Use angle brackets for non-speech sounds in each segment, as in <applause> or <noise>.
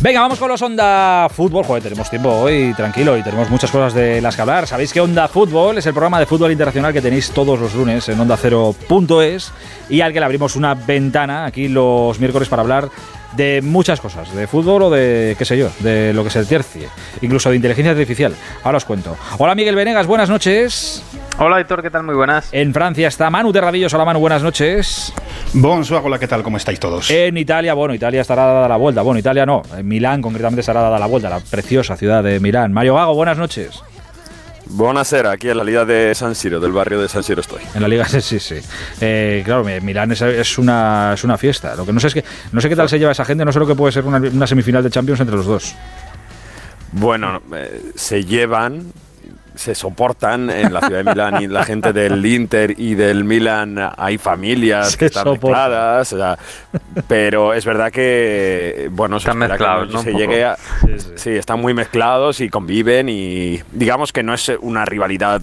Venga, vamos con los Onda Fútbol. Joder, tenemos tiempo hoy, tranquilo, y tenemos muchas cosas de las que hablar. Sabéis que Onda Fútbol es el programa de fútbol internacional que tenéis todos los lunes en onda0.es y al que le abrimos una ventana aquí los miércoles para hablar de muchas cosas, de fútbol o de, qué sé yo, de lo que se tercie, incluso de inteligencia artificial. Ahora os cuento. Hola Miguel Venegas, buenas noches. Hola Héctor, ¿qué tal? Muy buenas. En Francia está Manu Terradillos. Hola Manu, buenas noches. Bonsoir, hola, ¿qué tal? ¿Cómo estáis todos? En Italia, bueno, Italia estará dada la vuelta. Bueno, Italia no, en Milán concretamente estará dada la vuelta, la preciosa ciudad de Milán. Mario Gago, buenas noches. Buonasera, aquí en la Liga de San Siro, del barrio de San Siro estoy. En la Liga, <laughs> sí, sí. Eh, claro, Milán es, una, es una fiesta. Lo que no sé es que no sé qué tal se lleva esa gente, no sé lo que puede ser una, semifinal de Champions entre los dos. Bueno, eh, se llevan, se soportan en la ciudad de Milán y la gente del Inter y del Milan hay familias que están mezcladas, pero es verdad que bueno, están mezclados, ¿no? se llegue a, sí, están muy mezclados y conviven y digamos que no es una rivalidad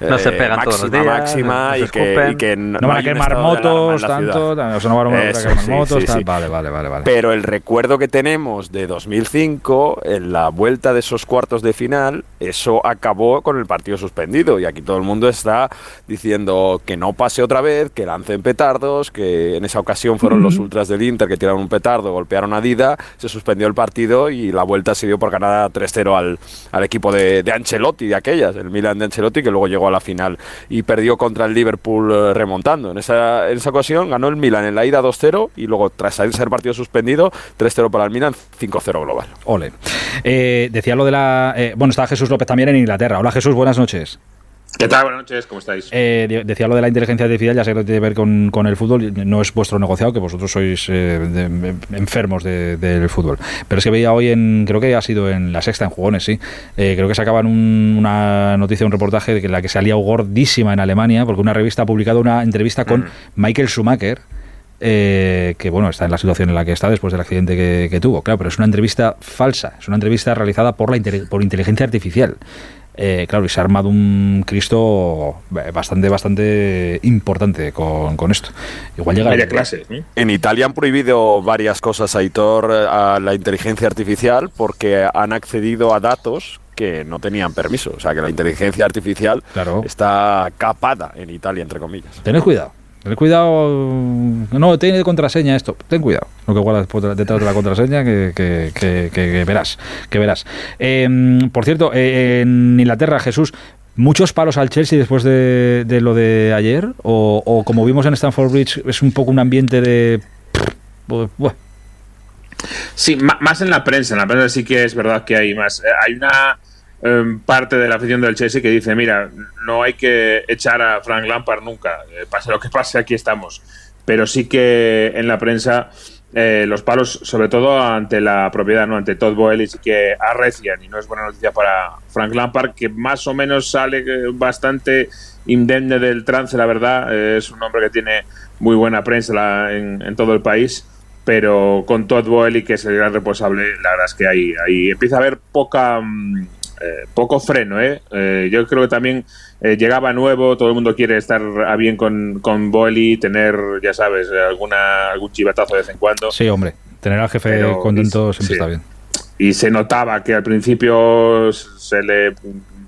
no se pegan máxima, todos los días, máxima y, que, no, van a quemar motos tanto, o sea, no van a quemar motos, vale, vale, vale, vale. Pero el recuerdo que tenemos de 2005 en la vuelta de esos cuartos de final, eso acabó con el partido suspendido. Y aquí todo el mundo está diciendo que no pase otra vez, que lancen petardos, que en esa ocasión fueron los ultras del Inter que tiraron un petardo, golpearon a Dida, se suspendió el partido y la vuelta se dio por ganar 3-0 al, al, equipo de, de, Ancelotti, de aquellas, el Milan de Ancelotti, que luego llegó a la final y perdió contra el Liverpool eh, remontando. En esa, en esa ocasión ganó el Milan en la ida 2-0 y luego tras ser partido suspendido, 3-0 para el Milan, 5-0 global. Ole. Eh, decía lo de la... Eh, bueno, está Jesús López también en Inglaterra. Hola Jesús, buenas noches. ¿Qué tal? Buenas noches, ¿cómo estáis? Eh, decía lo de la inteligencia artificial, ya sé que tiene que ver con, con, el fútbol, no es vuestro negociado, que vosotros sois eh, enfermos del fútbol. Pero es que veía hoy, en creo que ha sido en la sexta, en jugones, sí, eh, creo que sacaban una noticia, un reportaje de que la que salía gordísima en Alemania, porque una revista ha publicado una entrevista con mm. Michael Schumacher, que bueno, está en la situación en la que está después del accidente que, tuvo, claro, pero es una entrevista falsa, es una entrevista realizada por la por inteligencia artificial. Eh, claro, y se ha armado un Cristo eh, bastante, bastante importante con, esto. Igual llega Media clase. En Italia han prohibido varias cosas, Aitor, a la inteligencia artificial porque han accedido a datos que no tenían permiso. O sea, que la inteligencia artificial está capada en Italia, entre comillas. Tened cuidado. Ten cuidado, no, tiene contraseña esto, ten cuidado, lo que guardas detrás de la contraseña que, verás, que verás. Em, por cierto, eh, en Inglaterra, Jesús, ¿muchos palos al Chelsea después de, lo de ayer? O, como vimos en Stanford Bridge, es un poco un ambiente de... Sí, más en la prensa, en la prensa sí que es verdad que hay más. Eh, hay una Em, parte de la afición del Chelsea que dice, mira, no hay que echar a Frank Lampard nunca, eh, pase lo que pase, aquí estamos. Pero sí que en la prensa eh, los palos, sobre todo ante la propiedad, no ante Todd Boehly, sí que arrecian y no es buena noticia para Frank Lampard, que más o menos sale eh, bastante indemne del trance, la verdad. es un hombre que tiene muy buena prensa en, todo el país pero con Todd Boehly, que es el gran responsable, la verdad es que ahí, ahí empieza a haber poca mm, eh, poco freno, ¿eh? ¿eh? Yo creo que también eh, llegaba nuevo, todo el mundo quiere estar a bien con, con Boeli, tener, ya sabes, alguna, algún chivatazo de vez en cuando. Sí, hombre, tener al jefe contento siempre está bien. Y se notaba que al principio se le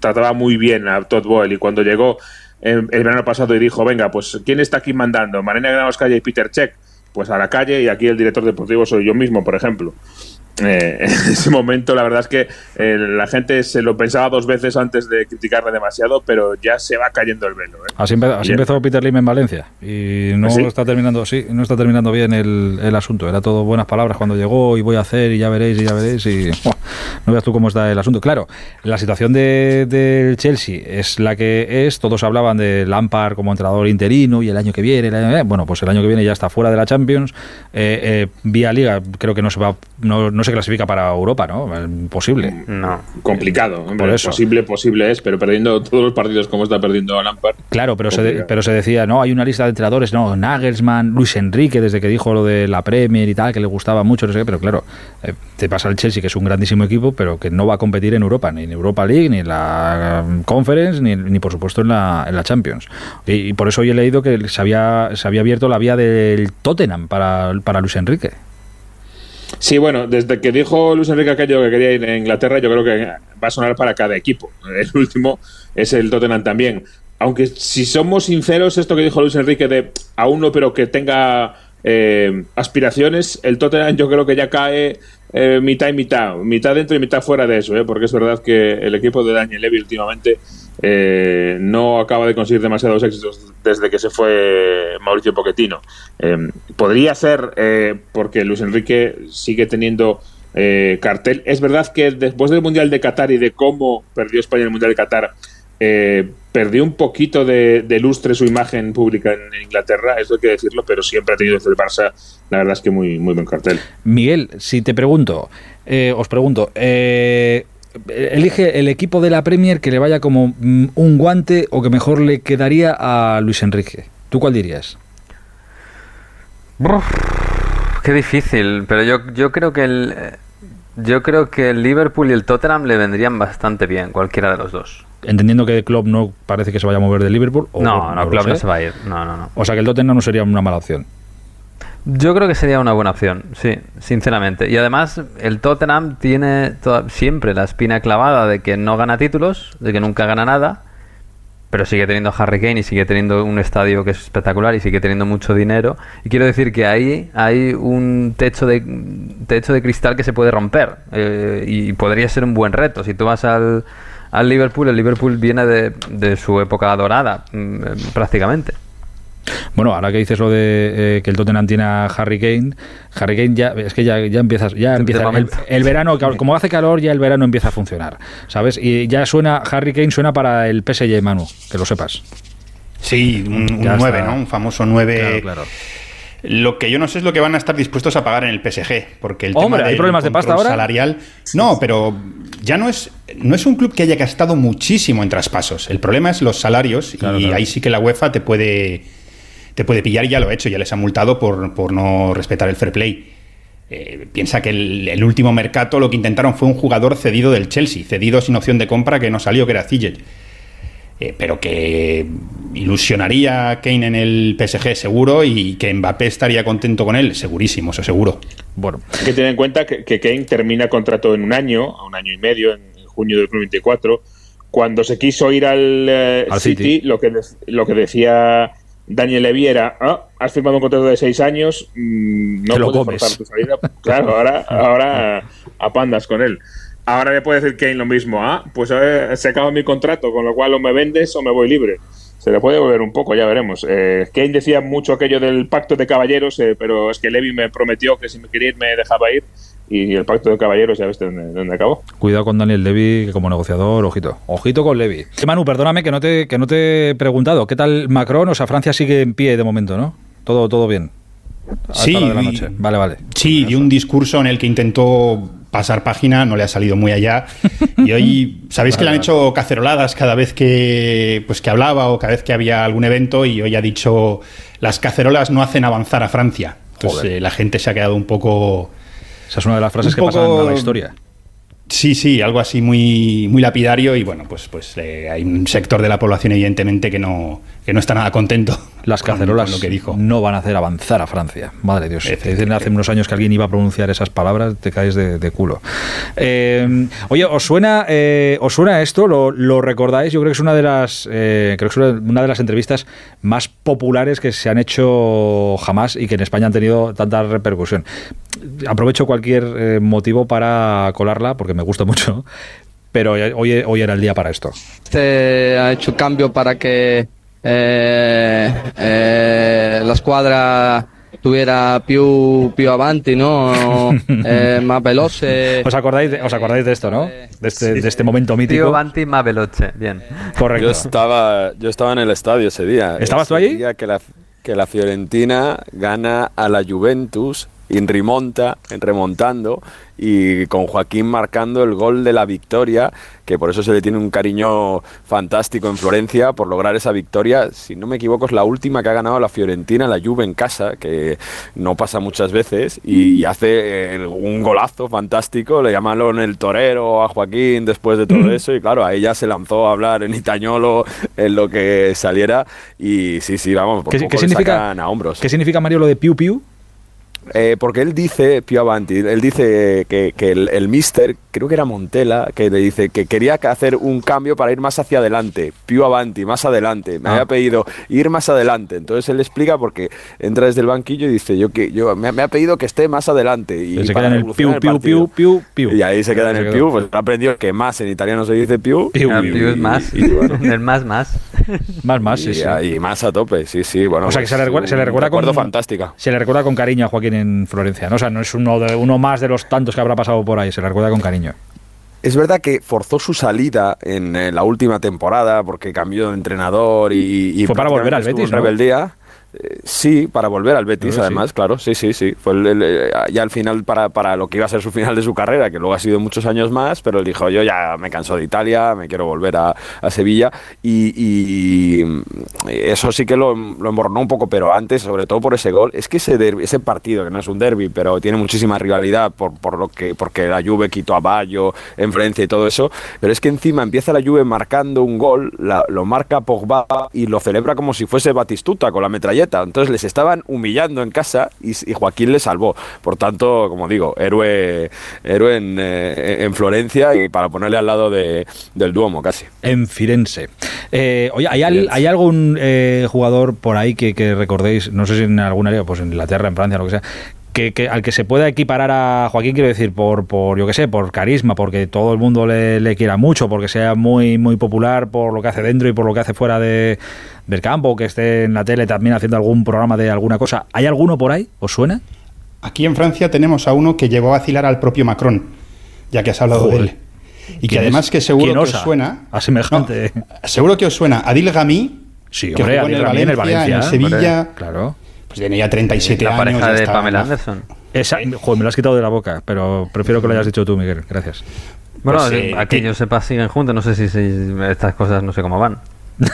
trataba muy bien a Todd Boeli. Cuando llegó el, verano pasado y dijo, venga, pues ¿quién está aquí mandando? Marina Granados Calle y Peter Check. Pues a la calle y aquí el director deportivo soy yo mismo, por ejemplo. Eh, <laughs> en ese momento la verdad es que eh, la gente se lo pensaba dos veces antes de criticarle demasiado, pero ya se va cayendo el velo. ¿eh? Así, empezó Peter Lim en Valencia y no ¿Ah, está terminando, sí, no está terminando bien el, el, asunto. Era todo buenas palabras cuando llegó y voy a hacer y ya veréis y ya veréis y <laughs> no veas tú cómo está el asunto. Claro, la situación del de, Chelsea es la que es. Todos hablaban de Lampard como entrenador interino y el año que viene, bueno, pues el año que viene ya está fuera de la Champions. vía Liga creo que no se va, no, no se clasifica para Europa, ¿no? Imposible. No, complicado. Por eso. Posible, posible es, pero perdiendo todos los partidos como está perdiendo Lampard. Claro, pero se, pero se decía, no, hay una lista de entrenadores, no, Nagelsmann, Luis Enrique, desde que dijo lo de la Premier y tal, que le gustaba mucho, no sé qué, pero claro, eh, te pasa el Chelsea, que es un grandísimo equipo, pero que no va a competir en Europa, ni en Europa League, ni en la um, Conference, ni, ni por supuesto en la, en la Champions. Y, por eso hoy he leído que se había, se había abierto la vía del Tottenham para, para Luis Enrique. Sí, bueno, desde que dijo Luis Enrique aquello que quería ir a Inglaterra, yo creo que va a sonar para cada equipo. El último es el Tottenham también. Aunque si somos sinceros, esto que dijo Luis Enrique de a uno pero que tenga eh, aspiraciones, el Tottenham yo creo que ya cae eh, mitad y mitad, mitad dentro y mitad fuera de eso, ¿eh? porque es verdad que el equipo de Daniel Levy últimamente eh, no acaba de conseguir demasiados éxitos desde que se fue Mauricio Pochettino. Podría ser porque Luis Enrique sigue teniendo cartel. Es verdad que después del Mundial de Qatar y de cómo perdió España el Mundial de Qatar, perdió un poquito de, de lustre su imagen pública en, Inglaterra, eso hay que decirlo, pero siempre ha tenido desde el Barça, la verdad es que muy, muy buen cartel. Miguel, si te pregunto, eh, os pregunto, eh, elige el equipo de la Premier que le vaya como mm, un guante o que mejor le quedaría a Luis Enrique. ¿Tú cuál dirías? Qué difícil, pero yo, yo creo que el yo creo que el Liverpool y el Tottenham le vendrían bastante bien, cualquiera de los dos. Entendiendo que el club no parece que se vaya a mover de Liverpool. O, No, no, lo Klopp no sé. se va a ir. No, no, no. O sea que el Tottenham no sería una mala opción. Yo creo que sería una buena opción, sí, sinceramente. Y además, el Tottenham tiene toda- siempre la espina clavada de que no gana títulos, de que nunca gana nada, pero sigue teniendo Harry Kane y sigue teniendo un estadio que es espectacular y sigue teniendo mucho dinero. Y quiero decir que ahí hay un techo de, techo de cristal que se puede romper eh, y podría ser un buen reto. Si tú vas al, al Liverpool, el Liverpool viene de, de su época dorada, mm, eh, prácticamente. Bueno, ahora que dices lo de eh, que el Tottenham tiene a Harry Kane, Harry Kane ya es que ya, ya empiezas, ya empieza el, verano, como hace calor, ya el verano empieza a funcionar, ¿sabes? Y ya suena Harry Kane suena para el PSG, Manu, que lo sepas. Sí, un, un Ya 9, está. ¿no? Un famoso 9. Claro, claro. Lo que yo no sé es lo que van a estar dispuestos a pagar en el PSG, porque el Hombre, tema ¿hay del problemas de pasta ahora? salarial, no, pero ya no es no es un club que haya gastado muchísimo en traspasos. El problema es los salarios Claro, y claro. ahí sí que la UEFA te puede te puede pillar y ya lo ha hecho, ya les ha multado por, por no respetar el fair play. Eh, piensa que el, el último mercado lo que intentaron fue un jugador cedido del Chelsea, cedido sin opción de compra que no salió, que era Ziyech. Eh, pero que ilusionaría a Kane en el PSG seguro y que Mbappé estaría contento con él, segurísimo, eso seguro. Bueno, Hay que tener en cuenta que, que Kane termina contrato en un año, a un año y medio, en junio del 2024. Cuando se quiso ir al, eh, Al City, City. Lo, que de- lo que decía Daniel Levy era, "Ah, has firmado un contrato de seis años, mm, no lo puedes comes". forzar tu salida. Claro, ahora, ahora a pandas con él. Ahora le puede decir Kane lo mismo, ah, pues eh, se acaba mi contrato, con lo cual o me vendes o me voy libre. Se le puede volver un poco, ya veremos. Eh, Kane decía mucho aquello del pacto de caballeros, eh, pero es que Levy me prometió que si me quería ir me dejaba ir. Y el pacto de caballeros, ya ves dónde, dónde acabó. cuidado con Daniel Levy que como negociador, ojito. Ojito con Levy. Eh, Manu, perdóname que no te que no te he preguntado, ¿qué tal Macron? O sea, Francia sigue en pie de momento, ¿no? Todo todo bien. A Sí, de la y- noche. Vale, vale. Sí, dio un discurso en el que intentó pasar página, no le ha salido muy allá. <laughs> Y hoy, sabéis que le han hecho caceroladas cada vez que, pues, que hablaba o cada vez que había algún evento y hoy ha dicho, las cacerolas no hacen avanzar a Francia. Entonces eh, la gente se ha quedado un poco... Esa es una de las frases que pasan poco- a la historia. Sí, sí, algo así muy, muy lapidario y bueno, pues, pues eh, hay un sector de la población evidentemente que no, que no está nada contento <laughs> Las cacerolas con lo que dijo. no van a hacer avanzar a Francia. Madre de Dios. Te dicen hace unos años que alguien iba a pronunciar esas palabras, te caes de, de culo. Eh, oye, ¿os suena, eh, ¿os suena esto? ¿Lo, lo recordáis? Yo creo que es una de las creo que es una de las entrevistas más populares que se han hecho jamás y que en España han tenido tanta repercusión. Aprovecho cualquier eh, motivo para colarla porque me gusta mucho. Pero hoy, hoy era el día para esto. Este ha hecho cambio para que eh, eh, la squadra tuviera più, più avanti, no? <laughs> Eh, más veloce. ¿Os acordáis de, os acordáis de esto, no? De este, de este momento mítico. Banti más veloce. Bien. Correcto. Yo estaba, yo estaba en el estadio ese día. ¿Estabas tú allí? día que la, que la Fiorentina gana a la Juventus en remonta, en remontando y con Joaquín marcando el gol de la victoria, que por eso se le tiene un cariño fantástico en Florencia por lograr esa victoria. Si no me equivoco es la última que ha ganado la Fiorentina, la Juve en casa, que no pasa muchas veces y, hace eh, un golazo fantástico. Le llamaron el torero a Joaquín después de todo eso y claro, ahí ya se lanzó a hablar en itañolo en lo que saliera y sí, sí, vamos, por ¿Qué, poco qué le significa, sacan a hombros. ¿Qué significa, Mario, lo de piu piu? Eh, porque él dice, Pio Avanti, él dice que, que el, el mister, creo que era Montela, que le dice que quería hacer un cambio para ir más hacia adelante, Pio Avanti, más adelante. Me Ah. había pedido ir más adelante. Entonces él explica porque entra desde el banquillo y dice, yo que yo me, me ha pedido que esté más adelante. Y se queda en el piu, piu, partido. piu, piu, piu. Y ahí se queda en el piu, pues ha aprendido que más en italiano se dice piu. Piu, Ah, piu, piu es más. y bueno. El más, más. Más, más, sí, y, sí. y más a tope, sí, sí. Bueno, O sea, que se le recuerda- se le recuerda con- fantástica. Se le recuerda con cariño a Joaquín en Florencia, ¿no? O sea, no es uno, de, uno más de los tantos que habrá pasado por ahí, se le recuerda con cariño. Es verdad que forzó su salida en, eh, la última temporada porque cambió de entrenador y, y Fue para volver al Betis, en rebeldía. Sí, para volver al Betis, además, claro, sí, sí, sí. Fue el- el- eh, ya al final para, para lo que iba a ser su final de su carrera, que luego ha sido muchos años más, pero él dijo, yo ya me canso de Italia, me quiero volver a, a Sevilla. Y, eso sí que lo, lo emborronó un poco, pero antes, sobre todo por ese gol, es que ese, derbi- ese partido, que no es un derby, pero tiene muchísima rivalidad por, por lo que, porque la Juve quitó a Bayo en Florencia y todo eso, pero es que encima empieza la Juve marcando un gol, la- lo marca Pogba y lo celebra como si fuese Batistuta con la metralleta. Entonces les estaban humillando en casa y, y Joaquín le salvó. Por tanto, como digo, héroe, héroe en, eh, en Florencia y para ponerle al lado de, del Duomo casi. En Firenze. Eh, oye, ¿hay, al- Firenze. ¿hay algún eh, jugador por ahí que, que recordéis, no sé si en alguna área, pues en Inglaterra, en Francia, lo que sea, que, que- al que se pueda equiparar a Joaquín, quiero decir, por, por yo qué sé, por carisma, porque todo el mundo le, le quiera mucho, porque sea muy, muy popular por lo que hace dentro y por lo que hace fuera de, del campo, que esté en la tele también haciendo algún programa de alguna cosa? ¿Hay alguno por ahí? ¿Os suena? Aquí en Francia tenemos a uno que llegó a vacilar al propio Macron, ya que has hablado Joder. de él. Y que ¿Quién además es? que seguro ¿Quién que os suena... A semejante. No, seguro que os suena Adil Gami, Sí, que hombre, jugó en Adil en el Valencia, en el Valencia, Sevilla, hombre, claro. Pues tiene ya 37 La años. pareja ya de está- Pamela Anderson. Esa, joder, me lo has quitado de la boca, pero prefiero que lo hayas dicho tú, Miguel. Gracias. Bueno, Pues, eh, a que yo sepa siguen juntos, no sé si, si estas cosas no sé cómo van. <laughs>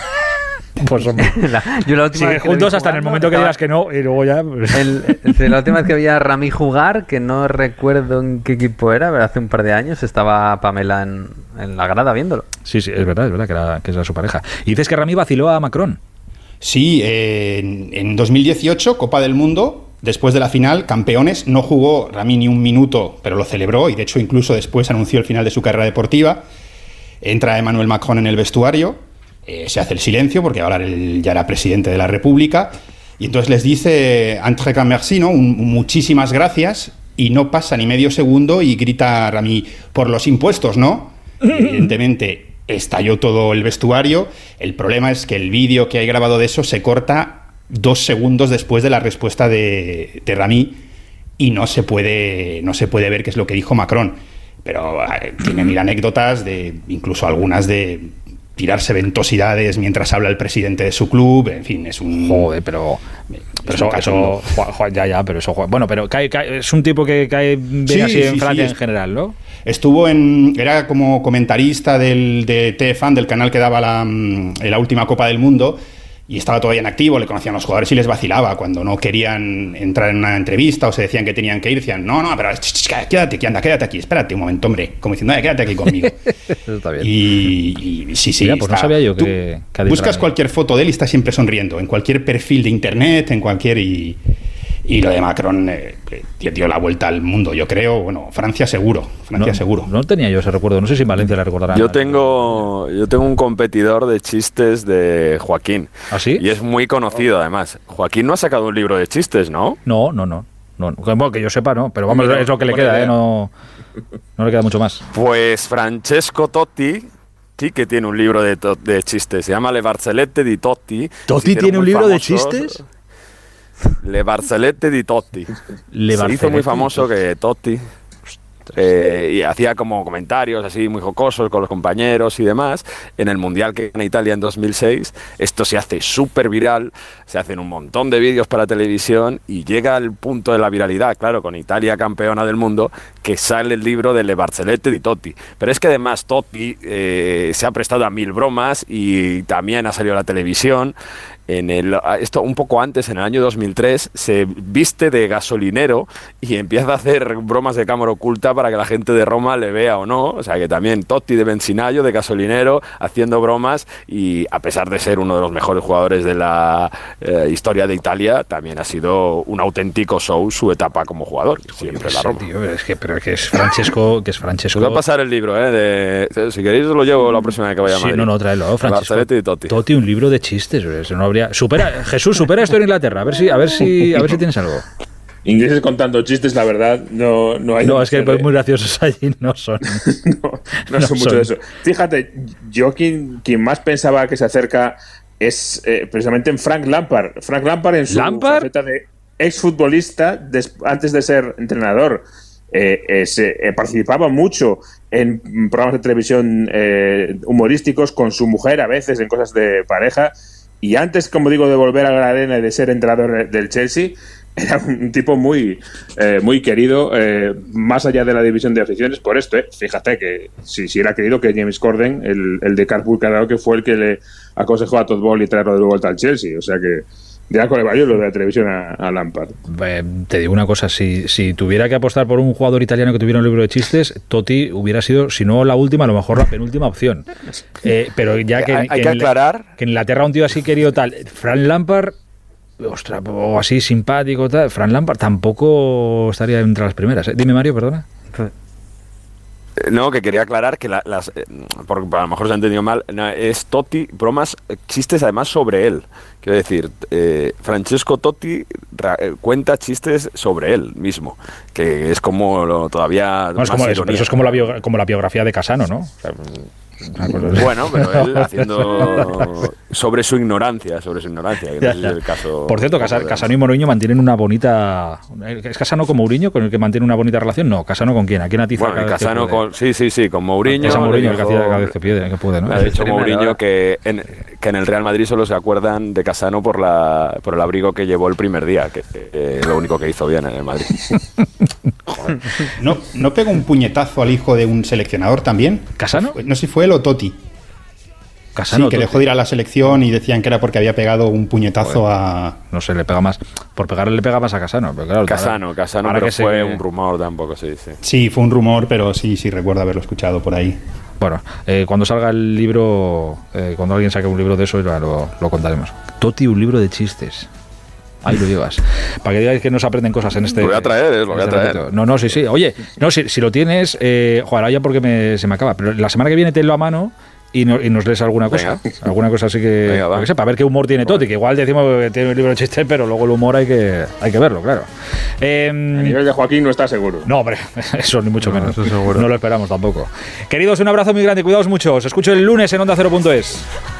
Pues hombre. <laughs> La- yo la última vez juntos hasta en el momento que digas que no y luego ya. pues- El- <laughs> la última vez que vi a Rami jugar, que no recuerdo en qué equipo era, pero hace un par de años estaba Pamela en, en la grada viéndolo. Sí, sí, es verdad, es verdad que era, que era su pareja. Y dices que Rami vaciló a Macron. Sí, eh, en, en 2018, Copa del Mundo, después de la final, campeones, no jugó Rami ni un minuto, pero lo celebró y de hecho incluso después anunció el final de su carrera deportiva. Entra Emmanuel Macron en el vestuario, eh, se hace el silencio porque ahora él ya era presidente de la República y entonces les dice entre merci, ¿no? Un- un muchísimas gracias y no pasa ni medio segundo y grita Rami por los impuestos, ¿no? <laughs> Evidentemente estalló todo el vestuario. El problema es que el vídeo que hay grabado de eso se corta dos segundos después de la respuesta de, de Rami y no se puede no se puede ver qué es lo que dijo Macron. Pero eh, tiene mil anécdotas de incluso algunas de tirarse ventosidades mientras habla el presidente de su club. En fin, es un Joder, pero. Pero eso, ya, ya, pero eso. Bueno, pero cae- cae- es un tipo que cae bien Sí, así sí, en Francia en general, ¿no? Estuvo en. Era como comentarista del, de TFAN, del canal que daba la, mm, la última Copa del Mundo. Y estaba todavía en activo, le conocían los jugadores y les vacilaba. Cuando no querían entrar en una entrevista o se decían que tenían que ir, decían: No, no, pero quédate aquí, anda, quédate aquí, espérate un momento, hombre. Como diciendo, "Oye, quédate aquí conmigo. <laughs> Eso está bien. Y, y sí, sí. Mira, pues no sabía yo Tú que- que Adil buscas cualquier foto de él y está siempre sonriendo. En cualquier perfil de internet, en cualquier. Y, y lo de Macron eh, eh, dio la vuelta al mundo, yo creo. Bueno, Francia seguro. Francia no, seguro. No tenía yo ese recuerdo. No sé si en Valencia le recordarán. Yo tengo, yo tengo un competidor de chistes de Joaquín. ¿Ah, sí? Y es muy conocido además. Joaquín no ha sacado un libro de chistes, ¿no? No, no, no. no no. Bueno, que yo sepa, no. Pero vamos, Mira, es lo que le queda, idea. ¿eh? No, no le queda mucho más. Pues Francesco Totti sí que tiene un libro de, chistes. Se llama Le Barzellette di Totti. ¿Totti tiene un libro de chistes? Le Barzellette di Totti. Le Se hizo muy famoso que Totti. Eh, y hacía como comentarios así muy jocosos con los compañeros y demás. En el mundial que en Italia en 2006 esto se hace súper viral se hacen un montón de vídeos para televisión y llega al punto de la viralidad claro con Italia campeona del mundo que sale el libro de Le Barzellette di Totti. Pero es que además Totti eh, se ha prestado a mil bromas y también ha salido a la televisión en el, esto un poco antes, en el año 2003, se viste de gasolinero y empieza a hacer bromas de cámara oculta para que la gente de Roma le vea o no. O sea que también Totti de Benzinayo, de gasolinero, haciendo bromas y a pesar de ser uno de los mejores jugadores de la eh, historia de Italia, también ha sido un auténtico show su etapa como jugador. Siempre la Roma. Tío, es que, pero que es Francesco, que es Francesco. Os voy a pasar el libro, ¿eh? De, si queréis os lo llevo la próxima vez que vaya a Sí, Madrid. no, no, tráelo, Francesco. Totti. Totti, un libro de chistes. No habría... supera, Jesús, supera esto en Inglaterra. A ver si, a ver si, a ver si tienes algo. Ingleses contando chistes, la verdad, no, no hay. No, es que pues, muy graciosos allí no son. <laughs> no, no No son mucho de eso. Fíjate, yo quien, quien más pensaba que se acerca es eh, precisamente en Frank Lampard. Frank Lampard en su ¿Lampard? faceta de exfutbolista antes de ser entrenador. eh, eh, se, eh, participaba mucho en programas de televisión humorísticos con su mujer, a veces en cosas de pareja. Y antes, como digo, de volver a la arena y de ser entrenador del Chelsea, <laughs> era un tipo muy, eh, muy querido, eh, más allá de la división de aficiones, por esto. eh. Fíjate que si, si era querido que James Corden, el, el de Carpool Karaoke, fue el que le aconsejó a Todd Bowley traerlo de vuelta al Chelsea. O sea que ya con el valor lo de la televisión a, a Lampard. Eh, te digo una cosa, si, si tuviera que apostar por un jugador italiano que tuviera un libro de chistes, Totti hubiera sido, si no la última, a lo mejor la penúltima opción. <laughs> Eh, pero ya que, Hay- hay que que en- aclarar- que en Inglaterra un tío así querido tal, Fran Lampard, ostras, o así simpático tal, Fran Lampard tampoco estaría entre las primeras. ¿eh? Dime Mario, perdona. No, que quería aclarar que la- las. eh, Porque a lo mejor se ha entendido mal. no, es Totti, bromas, chistes además sobre él. Quiero decir, eh, Francesco Totti ra- eh, cuenta chistes sobre él mismo. Que es como lo, todavía. No, es más como, eso, es como la, bio- como la biografía de Casano, ¿no? O sea. Bueno, pero él <laughs> haciendo sobre su ignorancia, sobre su ignorancia, que no Ya, ya. es el caso. Por cierto, Casano y Mourinho mantienen una bonita. ¿Es Casano con Mourinho con el que mantiene una bonita relación? No, Casano con quién? ¿A quién atiza Bueno, Casano con. Sí, sí, sí, con Mourinho. Es a Mourinho el que hacía cada vez que puede, que puede, ¿no? Ha dicho Mourinho que en, que en el Real Madrid solo se acuerdan de Casano por la por el abrigo que llevó el primer día, que eh, lo único que hizo bien en el Madrid. <laughs> ¿No, ¿No pegó un puñetazo al hijo de un seleccionador también? ¿Casano? No sé si fue él o Totti. Casano. sí, que dejó de ir a la selección y decían que era porque había pegado un puñetazo a... No sé, le pega más. Por pegarle le pega más a Casano. Pero claro, Casano, ahora- Casano, ahora pero que fue un rumor tampoco, sí, sí. Sí, fue un rumor, pero sí, sí recuerdo haberlo escuchado por ahí. Bueno, eh, cuando salga el libro, eh, cuando alguien saque un libro de eso, ya lo, lo contaremos. Toti, un libro de chistes. Ahí lo llevas. Para que digáis que no se aprenden cosas en este. Lo voy a traer, eh, lo voy a este traer. No, no, sí, sí. Oye, no, si, si lo tienes, eh, joder, ahora ya porque me- se me acaba. Pero la semana que viene tenlo a mano. Y, no- y nos lees alguna cosa. Venga. <laughs> Alguna cosa así que. Venga, va. yo qué sé, para ver qué humor tiene Toti. Que igual decimos que tiene un libro de chistes, pero luego el humor hay que, hay que verlo, claro. Em, A nivel de Joaquín no está seguro. no, hombre, <laughs> eso ni mucho No, menos. eso seguro. No lo esperamos tampoco. Queridos, un abrazo muy grande, cuidaos mucho. Os escucho el lunes en Onda 0.es.